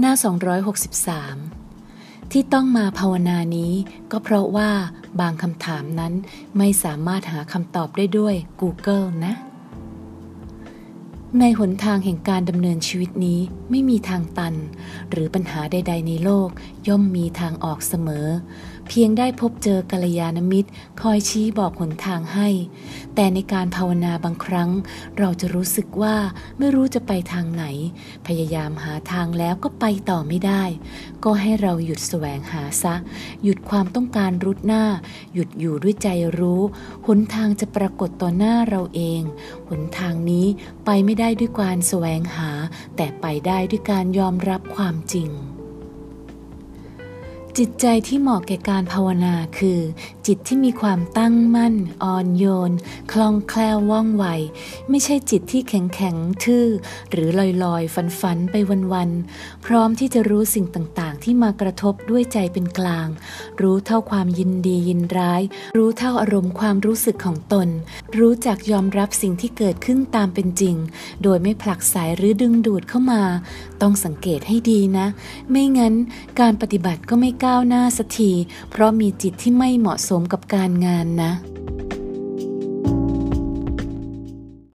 หน้า 263 ที่ต้องมาภาวนานี้ก็เพราะว่าบางคำถามนั้นไม่สามารถหาคำตอบได้ด้วย Google นะ ในหนทางแห่งการดำเนินชีวิตนี้ไม่มีทางตัน หรือปัญหาใด ๆ ในโลกย่อมมีทางออกเสมอ เพียงได้พบเจอกัลยาณมิตร คอยชี้บอกหนทางให้ แต่ในการภาวนาบางครั้ง เราจะรู้สึกว่าไม่รู้จะไปทางไหน พยายามหาทางแล้วก็ไปต่อไม่ได้ ก็ให้เราหยุดแสวงหาซะ หยุดความต้องการรุดหน้า หยุดอยู่ด้วยใจรู้หนทางจะปรากฏต่อหน้าเราเองหนทางนี้ไปไม่ได้ด้วยการแสวงหา แต่ไปได้ด้วยการยอมรับความจริง จิตใจที่เหมาะแก่การภาวนาคือ จิตที่มีความตั้งมั่น อ่อนโยน คล่องแคล่วว่องไว ไม่ใช่จิตที่แข็งแข็งทื่อ หรือลอยลอยฝันฝันไปวันๆ พร้อมที่จะรู้สิ่งต่าง ที่มากระทบด้วยใจเป็นกลาง รู้เท่าความยินดียินร้าย รู้เท่าอารมณ์ความรู้สึกของตน รู้จักยอมรับสิ่งที่เกิดขึ้นตามเป็นจริง โดยไม่ผลักสายหรือดึงดูดเข้ามา ต้องสังเกตให้ดีนะ ไม่งั้นการปฏิบัติก็ไม่ก้าวหน้าสักที เพราะมีจิตที่ไม่เหมาะสมกับการงานนะ